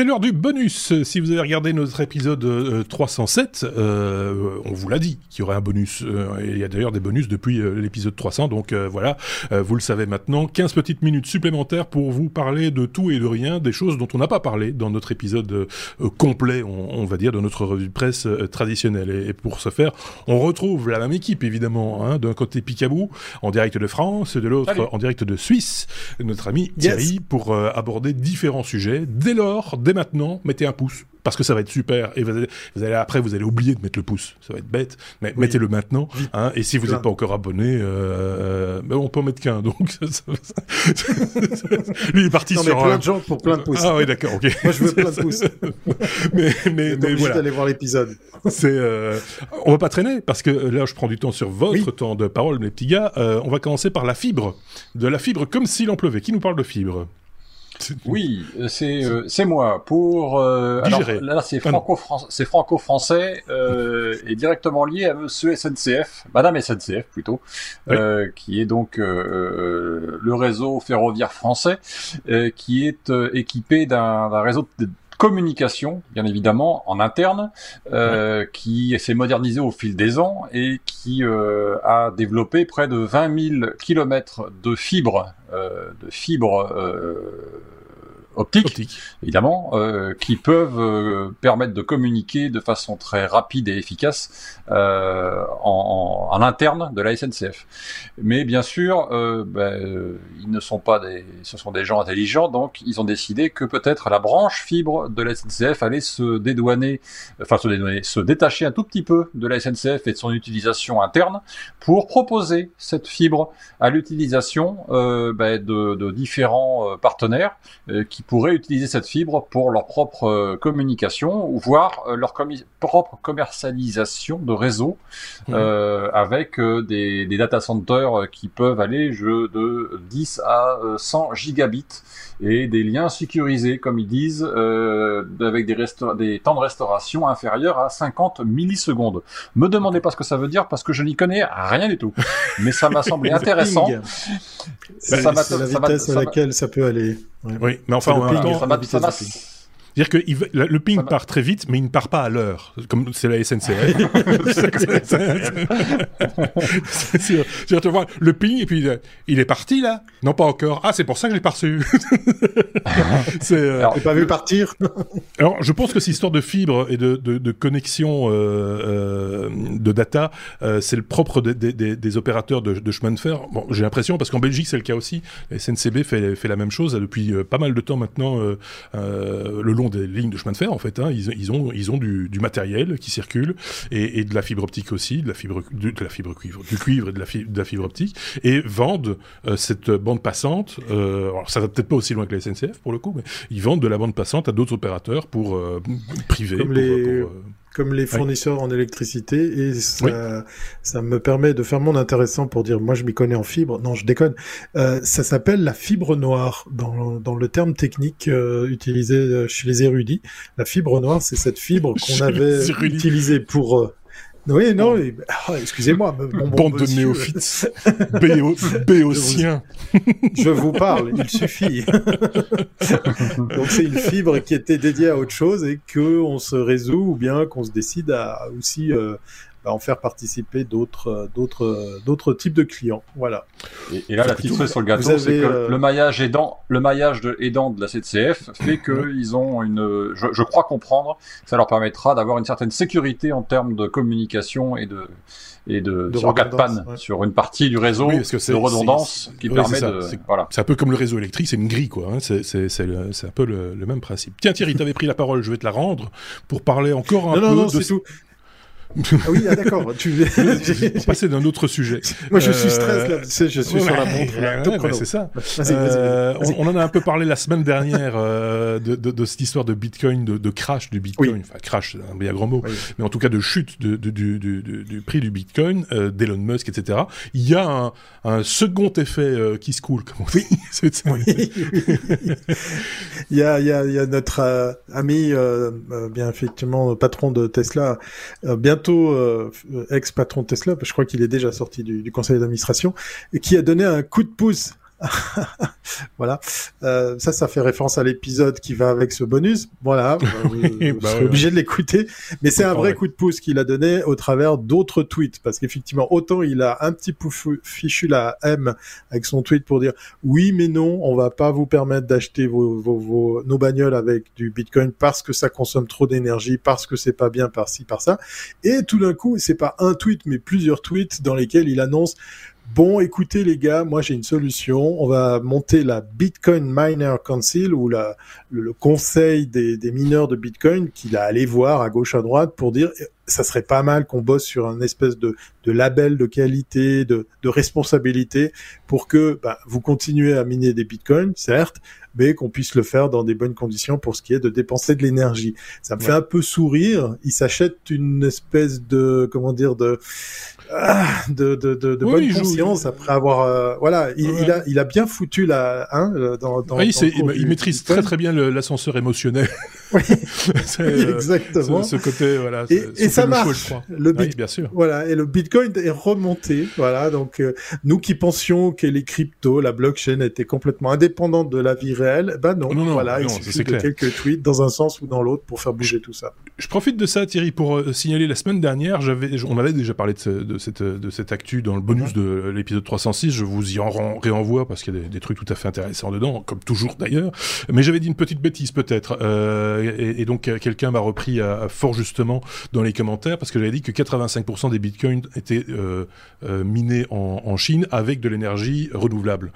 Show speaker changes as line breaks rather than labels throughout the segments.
C'est l'heure du bonus. Si vous avez regardé notre épisode 307, euh, euh, on vous l'a dit qu'il y aurait un bonus. Euh, et il y a d'ailleurs des bonus depuis l'épisode 300. Donc voilà, vous le savez maintenant. 15 petites minutes supplémentaires pour vous parler de tout et de rien, des choses dont on n'a pas parlé dans notre épisode complet, on, va dire, de notre revue de presse traditionnelle. Et, pour ce faire, on retrouve la même équipe, évidemment. Hein, D'un côté Picabou, en direct de France, de l'autre en direct de Suisse, notre ami Thierry, pour aborder différents sujets. Dès lors, dès maintenant, mettez un pouce parce que ça va être super. Et vous allez, après vous allez oublier de mettre le pouce. Ça va être bête mais mettez-le maintenant hein, et si vous n'êtes pas encore abonné euh, euh ben, on peut en mettre qu'un donc lui est parti
non,
sur
mais plein de gens pour plein de pouces.
Ah oui d'accord ok.
Moi je veux plein de pouces.
mais mais, mais voilà.
d'aller voir l'épisode.
C'est euh, on va pas traîner parce que là je prends du temps sur votre temps de parole mes petits gars. Euh, on va commencer par la fibre de la fibre comme s'il en pleuvait. Qui nous parle de fibre?
oui, c'est euh, c'est moi pour euh, alors, là c'est franco c'est franco-français euh, et directement lié à Monsieur SNCF, Madame SNCF plutôt, euh, qui est donc euh, le réseau ferroviaire français, qui est équipé d'un réseau de communication, bien évidemment, en interne, euh, qui s'est modernisé au fil des ans et qui euh, a développé près de 20 000 kilomètres de fibres, euh, de fibres optiques, évidemment, euh, qui peuvent euh, permettre de communiquer de façon très rapide et efficace euh, en, en, interne de la SNCF. Mais bien sûr, euh, ben, ils ne sont pas des, ce sont des gens intelligents, donc ils ont décidé que peut-être la branche fibre de la SNCF allait se dédouaner, enfin se dédouaner, se détacher un tout petit peu de la SNCF et de son utilisation interne pour proposer cette fibre à l'utilisation ben, de, de, différents partenaires qui pourraient utiliser cette fibre pour leur propre euh, communication ou voire euh, leur propre commercialisation de réseau mmh. euh, avec des, des, data centers qui peuvent aller de 10 à 100 gigabits et des liens sécurisés, comme ils disent, avec des, des temps de restauration inférieurs à 50 millisecondes. Me demandez pas ce que ça veut dire parce que je n'y connais rien du tout. Mais ça m'a semblé intéressant.
C'est la vitesse à laquelle ça peut aller.
Oui, mais enfin, en même temps, c'est-à-dire que le ping part très vite, mais il ne part pas à l'heure, comme c'est la SNCF. c'est vois le ping, et puis il est parti là Non, pas encore. Ah, c'est pour ça que je l'ai pas reçu.
c'est, euh... pas vu partir?
Alors, je pense que cette histoire de fibre et de, de, de connexion euh, euh, de data, euh, c'est le propre des, opérateurs de, de, chemin de fer. Bon, j'ai l'impression, parce qu'en Belgique, c'est le cas aussi. La SNCB fait, fait la même chose depuis pas mal de temps maintenant. le des lignes de chemin de fer en fait. Hein. Ils, ils, ont, ils ont du, du, matériel qui circule et, et, de la fibre optique aussi, de la fibre, de, la fibre cuivre, du cuivre et de la, fibre, de la fibre optique et vendent euh, cette bande passante. Euh, alors ça va peut-être pas aussi loin que la SNCF pour le coup, mais ils vendent de la bande passante à d'autres opérateurs pour euh, privés.
Comme les... Pour, comme les fournisseurs en électricité et ça, ça, me permet de faire mon intéressant pour dire moi je m'y connais en fibre. Non, je déconne. Euh, ça s'appelle la fibre noire dans, dans le terme technique euh, utilisé euh, chez les érudits. La fibre noire, c'est cette fibre qu'on avait utilisée pour euh, oui, non, ah, excusez-moi.
Mon Bande de néophytes. Béotiens.
Je vous parle, il suffit. Donc c'est une fibre qui était dédiée à autre chose et qu'on se résout ou bien qu'on se décide à aussi euh, en faire participer d'autres euh, d'autres euh, d'autres types de clients. Voilà.
Et, là, la petite cerise sur le gâteau, c'est que euh, le maillage aidant, le maillage de, aidant de la CCF fait qu'ils ont une, je, je, crois comprendre, ça leur permettra d'avoir une certaine sécurité en termes de communication et de et de, de sur cas de panne sur une partie du réseau oui, que de redondance qui permet de voilà.
C'est un peu comme le réseau électrique, c'est une grille quoi. Hein. C'est c'est un peu le, le, même principe. Tiens Thierry, tu avais pris la parole, je vais te la rendre pour parler encore un
non,
peu
non,
de.
Tout. Ah oui, ah, d'accord. Tu...
Pour passer d'un autre sujet.
Moi, je suis stress là. Tu sais, je suis sur la montre.
c'est ça. Euh, on, en a un peu parlé la semaine dernière euh, de, de, de, cette histoire de Bitcoin, de, de crash du Bitcoin. Enfin, crash, c'est un bien grand mot. Mais en tout cas, de chute de, du, du, du, prix du Bitcoin, euh, d'Elon Musk, etc. Il y a un, un second effet euh, qui se coule, comme on dit.
oui. il y a, il y a, il y a notre euh, ami, bien effectivement, patron de Tesla, bien bientôt euh, ex-patron Tesla, je crois qu'il est déjà sorti du, du conseil d'administration, et qui a donné un coup de pouce voilà. Euh, ça, ça fait référence à l'épisode qui va avec ce bonus. Voilà, vous, vous bah serez obligé de l'écouter. Mais c'est un vrai coup de pouce qu'il a donné au travers d'autres tweets, parce qu'effectivement, autant il a un petit peu fichu la M avec son tweet pour dire oui, mais non, on va pas vous permettre d'acheter vos, vos, vos, nos bagnoles avec du Bitcoin parce que ça consomme trop d'énergie, parce que c'est pas bien par ci par ça. Et tout d'un coup, c'est pas un tweet, mais plusieurs tweets dans lesquels il annonce Bon, écoutez les gars, moi j'ai une solution. On va monter la Bitcoin Miner Council ou le, conseil des, mineurs de Bitcoin qu'il a allé voir à gauche à droite pour dire ça serait pas mal qu'on bosse sur un espèce de, de label de qualité, de, de responsabilité pour que bah, vous continuez à miner des bitcoins, certes, mais qu'on puisse le faire dans des bonnes conditions pour ce qui est de dépenser de l'énergie. Ça me fait un peu sourire. Il s'achète une espèce de comment dire de ah, de, de, de, de bonne conscience après avoir euh, voilà. Il, il, a il a bien foutu la hein dans, dans,
oui, il, maîtrise très très bien l'ascenseur émotionnel
oui, euh, exactement.
ce, côté voilà
et, et ça marche.
le oui, bien sûr.
voilà et le bitcoin est remonté voilà donc euh, nous qui pensions que les cryptos la blockchain était complètement indépendante de la vie réelle ben non, non, non voilà il suffit de quelques tweets dans un sens ou dans l'autre pour faire bouger tout ça.
Je profite de ça Thierry pour signaler la semaine dernière j'avais on avait déjà parlé de, de cette, de cette actu dans le bonus de l'épisode 306. Je vous y en réenvoie parce qu'il y a des, trucs tout à fait intéressants dedans, comme toujours d'ailleurs. Mais j'avais dit une petite bêtise peut-être. Euh, et, donc quelqu'un m'a repris à, fort justement dans les commentaires parce que j'avais dit que 85% des bitcoins étaient euh, euh, minés en, Chine avec de l'énergie renouvelable.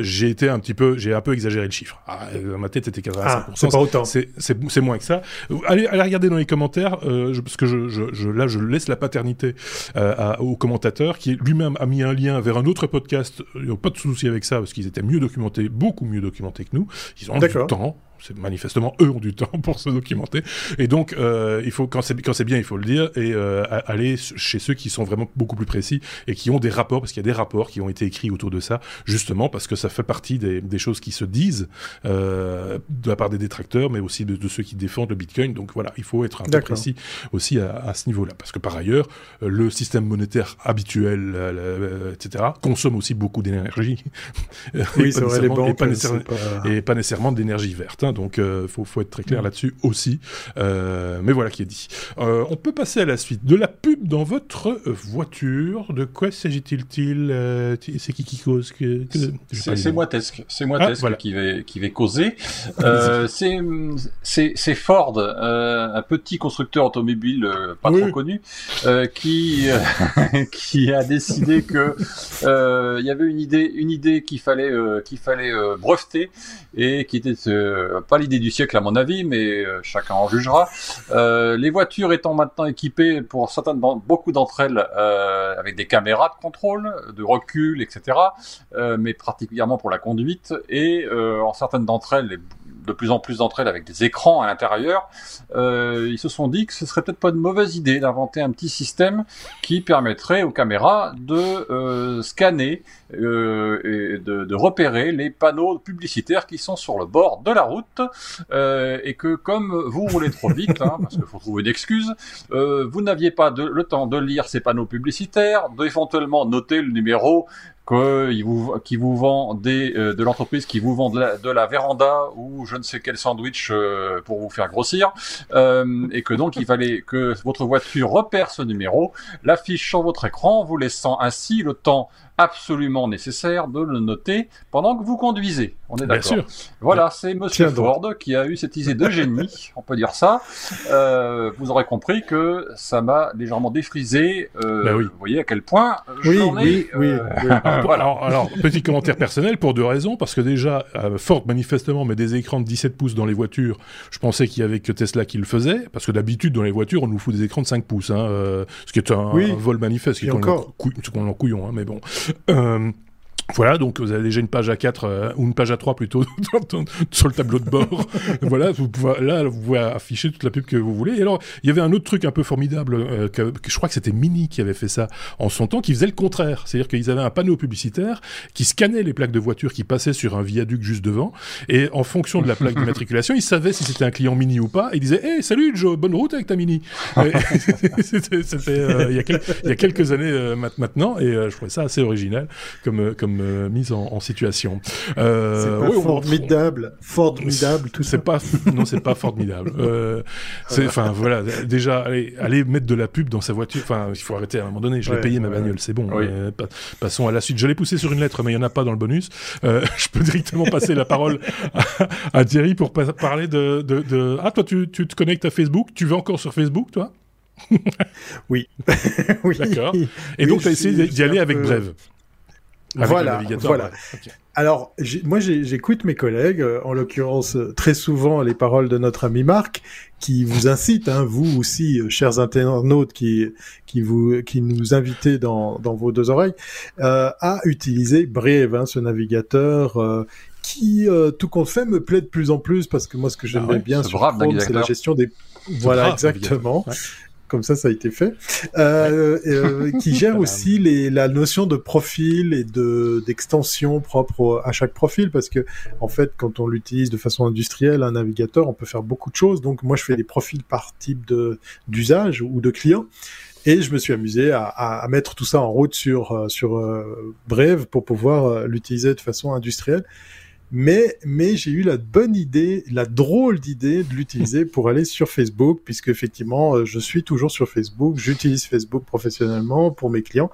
j'ai été un petit peu, j'ai un peu exagéré le chiffre. Ah, dans ma tête, c'était 85%. Ah,
c'est pas autant.
C'est moins que ça. Allez, allez regarder dans les commentaires, parce que je, je, là, je laisse la paternité euh, au commentateur qui lui-même a mis un lien vers un autre podcast. Ils n'ont pas de souci avec ça parce qu'ils étaient mieux documentés, beaucoup mieux documentés que nous. Ils ont du temps c'est manifestement eux ont du temps pour se documenter. Et donc euh, il faut quand c'est quand c'est bien il faut le dire et euh, aller chez ceux qui sont vraiment beaucoup plus précis et qui ont des rapports parce qu'il y a des rapports qui ont été écrits autour de ça justement parce que ça fait partie des, des choses qui se disent euh, de la part des détracteurs mais aussi de, de, ceux qui défendent le Bitcoin. Donc voilà il faut être un peu précis aussi à, à ce niveau-là. Parce que par ailleurs le système monétaire habituel euh, etc consomme aussi beaucoup d'énergie.
Oui c'est vrai les banques
et pas nécessairement, et pas nécessairement d'énergie verte hein, donc il euh, faut, faut, être très clair mm. là-dessus aussi. Euh, mais voilà qui est dit. Euh, on peut passer à la suite. De la pub dans votre voiture, de quoi s'agit-il C'est qui qui cause que,
C'est moi Tesque, c'est moi ah, qui, vais, qui vais causer. c'est Ford, un petit constructeur automobile pas trop connu, qui, qui a décidé que il y avait une idée, une idée qu'il fallait, qu'il fallait breveter et qui était pas l'idée du siècle à mon avis, mais euh, chacun en jugera. Euh, les voitures étant maintenant équipées pour certaines, beaucoup d'entre elles euh, avec des caméras de contrôle, de recul, etc., mais particulièrement pour la conduite, et en certaines d'entre elles, de plus en plus d'entre elles avec des écrans à l'intérieur, euh, ils se sont dit que ce serait peut-être pas une mauvaise idée d'inventer un petit système qui permettrait aux caméras de euh, scanner euh, et de, de, repérer les panneaux publicitaires qui sont sur le bord de la route euh, et que comme vous roulez trop vite, hein, parce qu'il faut trouver une excuse, euh, vous n'aviez pas de, le temps de lire ces panneaux publicitaires, d'éventuellement noter le numéro que vous, qui vous vend des, euh, de l'entreprise qui vous vend de la, de la, véranda ou je ne sais quel sandwich euh, pour vous faire grossir, euh, et que donc il fallait que votre voiture repère ce numéro, l'affiche sur votre écran, vous laissant ainsi le temps absolument nécessaire de le noter pendant que vous conduisez. On est d'accord. Voilà, c'est Monsieur Ford qui a eu cette idée de génie, on peut dire ça. Euh, vous aurez compris que ça m'a légèrement défrisé. Euh, ben oui. Vous voyez à quel point
oui, oui, oui,
euh, alors, alors, petit commentaire personnel pour deux raisons. Parce que déjà, euh, Ford manifestement met des écrans de 17 pouces dans les voitures. Je pensais qu'il y avait que Tesla qui le faisait. Parce que d'habitude, dans les voitures, on nous fout des écrans de 5 pouces. Hein, ce qui est un, vol manifeste. Ce qui est encore. en couillon, hein, mais bon. Euh, voilà, donc vous avez déjà une page à 4 euh, ou une page à 3 plutôt sur le tableau de bord. voilà, vous pouvez, là vous pouvez afficher toute la pub que vous voulez. Et alors, il y avait un autre truc un peu formidable euh, que, je crois que c'était Mini qui avait fait ça en son temps, qui faisait le contraire. C'est-à-dire qu'ils avaient un panneau publicitaire qui scannait les plaques de voitures qui passaient sur un viaduc juste devant, et en fonction de la plaque d'immatriculation, ils savaient si c'était un client Mini ou pas. Et ils disaient "Hey, salut Joe, bonne route avec ta Mini." c'était euh, il, y a quelques années maintenant, et je trouvais ça assez original comme comme me mise en, situation.
Euh, formidable, formidable, tout
c'est pas, non, c'est pas formidable. Euh, c'est, enfin, voilà, déjà, allez, allez mettre de la pub dans sa voiture. Enfin, il faut arrêter à un moment donné. Je l'ai payé ma bagnole, c'est bon. Euh, passons à la suite. Je l'ai poussé sur une lettre, mais il y en a pas dans le bonus. Euh, je peux directement passer la parole à, Thierry pour parler de, de, de... ah, toi, tu, tu te connectes à Facebook. Tu vas encore sur Facebook, toi?
oui.
oui. D'accord. Et donc, tu as essayé d'y aller avec Brève.
Voilà, voilà. Alors, moi, j'écoute mes collègues, euh, en l'occurrence euh, très souvent les paroles de notre ami Marc, qui vous incite, hein, vous aussi, euh, chers internautes, qui qui vous qui nous invitez dans, dans vos deux oreilles, à utiliser Brave, hein, ce navigateur qui, tout compte fait, me plaît de plus en plus parce que moi, ce que j'aimerais ah bien sur Chrome, c'est la gestion des voilà, exactement comme ça, ça a été fait, euh, euh, qui gère aussi les, la notion de profil et de d'extension propre à chaque profil, parce que en fait, quand on l'utilise de façon industrielle, un navigateur, on peut faire beaucoup de choses. Donc, moi, je fais des profils par type de d'usage ou de client. Et je me suis amusé à, à, mettre tout ça en route sur euh, sur euh, Brave pour pouvoir l'utiliser de façon industrielle mais mais j'ai eu la bonne idée, la drôle d'idée de l'utiliser pour aller sur Facebook, puisque effectivement, euh, je suis toujours sur Facebook, j'utilise Facebook professionnellement pour mes clients,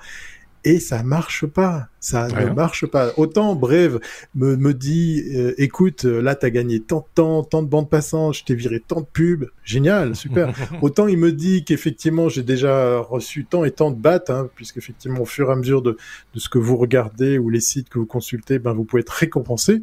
et ça marche pas. Ça ne marche pas. Autant Brave me, me dit, euh, écoute, euh, là t'as gagné tant de temps, tant de bandes passantes, je t'ai viré tant de pubs, génial, super. Autant il me dit qu'effectivement j'ai déjà reçu tant et tant de battes, hein, puisqu'effectivement au fur et à mesure de, de ce que vous regardez ou les sites que vous consultez, ben vous pouvez être récompensé.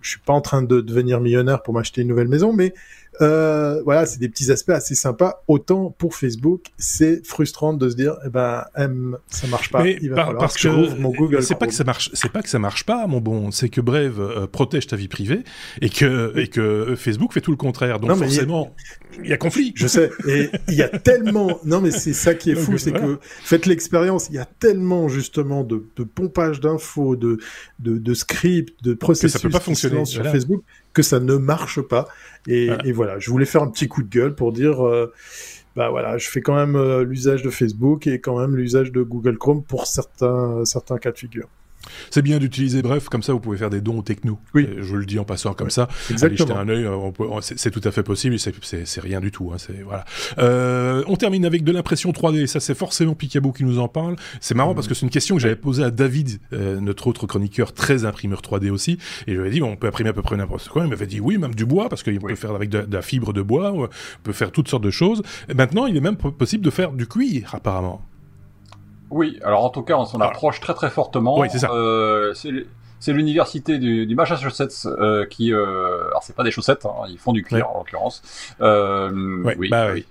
Je suis pas en train de devenir millionnaire pour m'acheter une nouvelle maison, mais euh, voilà, c'est des petits aspects assez sympas. Autant pour Facebook, c'est frustrant de se dire, eh ben, M, ça marche pas.
il va parce que, mon Google. C'est pas que ça marche, c'est pas que ça marche pas, mon bon. C'est que Brave euh, protège ta vie privée et que et que Facebook fait tout le contraire. Donc forcément, il y, a... conflit.
Je sais. Et il y a tellement. Non, mais c'est ça qui est fou, c'est que faites l'expérience. Il y a tellement justement de, de pompage d'infos, de, de de scripts, de processus
ça peut pas fonctionner
sur Facebook que ça ne marche pas. Et voilà. je voulais faire un petit coup de gueule pour dire, euh, bah voilà, je fais quand même euh, l'usage de Facebook et quand même l'usage de Google Chrome pour certains certains cas de figure.
C'est bien d'utiliser Bref, comme ça vous pouvez faire des dons aux techno.
Oui.
je le dis en passant comme ça.
Exactement.
Allez jeter un œil, c'est tout à fait possible, c'est rien du tout. Hein, voilà. Euh, on termine avec de l'impression 3D, ça c'est forcément Picaboo qui nous en parle. C'est marrant parce que c'est une question que j'avais posée à David, euh, notre autre chroniqueur très imprimeur 3D aussi, et je lui ai dit, bon, on peut imprimer à peu près n'importe quoi. Il m'avait dit oui, même du bois, parce qu'il peut faire avec de, la fibre de bois, on peut faire toutes sortes de choses. Et maintenant, il est même possible de faire du cuir, apparemment.
Oui, alors en tout cas, on s'en approche très très fortement.
Oui, c'est ça.
Euh, c'est l'université du, du, Massachusetts euh, qui, euh, alors c'est pas des chaussettes, hein, ils font du cuir en l'occurrence.
Euh, oui, bah oui.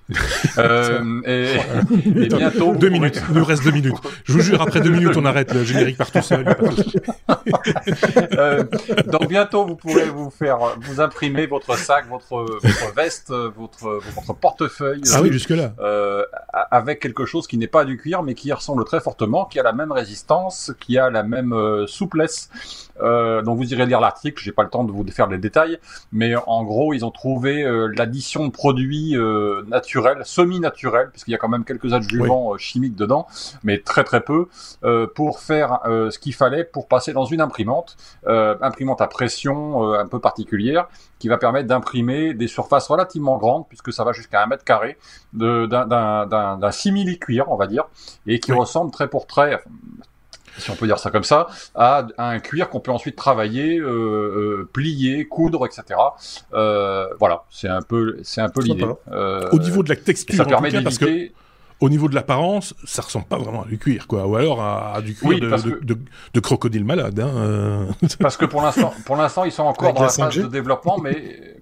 euh, et, et, bientôt.
Deux minutes, il nous reste deux minutes. Je vous jure, après deux minutes, on arrête le générique par tout seul.
euh, donc bientôt, vous pourrez vous faire, vous imprimer votre sac, votre, votre veste, votre, votre portefeuille.
Ah oui, jusque là.
Euh, avec quelque chose qui n'est pas du cuir, mais qui ressemble très fortement, qui a la même résistance, qui a la même souplesse euh, donc vous irez lire l'article, j'ai pas le temps de vous faire les détails, mais en gros ils ont trouvé euh, l'addition de produits euh, naturels, semi-naturels, puisqu'il y a quand même quelques adjuvants euh, chimiques dedans, mais très très peu, pour faire ce qu'il fallait pour passer dans une imprimante, imprimante à pression un peu particulière, qui va permettre d'imprimer des surfaces relativement grandes, puisque ça va jusqu'à un mètre carré, d'un simili cuir, on va dire, et qui ressemble très pour très, si on peut dire ça comme ça, à, un cuir qu'on peut ensuite travailler, euh, euh, plier, coudre, etc. Euh, voilà, c'est un peu, c'est un peu l'idée.
Euh, Au niveau de la texture, ça permet parce que au niveau de l'apparence, ça ressemble pas vraiment à du cuir, quoi, ou alors à, du cuir de, crocodile malade. Hein, euh.
parce que pour l'instant, pour l'instant, ils sont encore dans la phase de développement, mais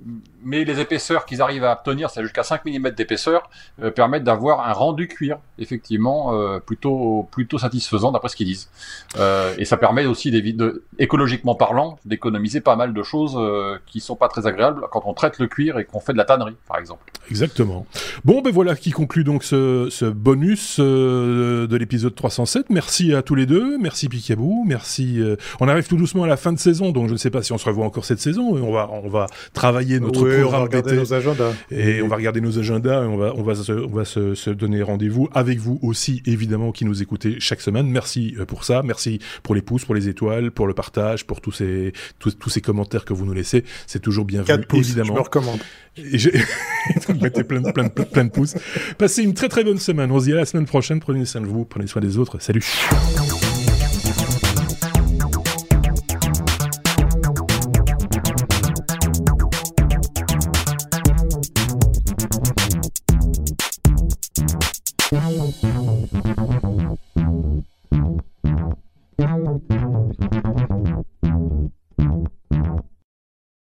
mais les épaisseurs qu'ils arrivent à obtenir, c'est jusqu'à 5 mm d'épaisseur, euh, permettent d'avoir un rendu cuir, effectivement, euh, plutôt plutôt satisfaisant d'après ce qu'ils disent. Euh, et ça permet aussi, de, écologiquement parlant, d'économiser pas mal de choses euh, qui sont pas très agréables quand on traite le cuir et qu'on fait de la tannerie, par exemple.
Exactement. Bon, ben voilà qui conclut donc ce, ce bonus euh, de l'épisode 307. Merci à tous les deux, merci Picabou, merci. on arrive tout doucement à la fin de saison, donc je ne sais pas si on se revoit encore cette saison. On va on va travailler notre
on va regarder nos agendas.
Et on va regarder nos agendas et on va, on va, se, on va se, se donner rendez-vous avec vous aussi, évidemment, qui nous écoutez chaque semaine. Merci pour ça. Merci pour les pouces, pour les étoiles, pour le partage, pour tous ces, tous, ces commentaires que vous nous laissez. C'est toujours bienvenu,
4 pouces,
évidemment.
Je me recommande.
Et j'ai mettez plein, plein, plein, plein de pouces. Passez une très très bonne semaine. On se dit à la semaine prochaine. Prenez soin de vous, prenez soin des autres. Salut.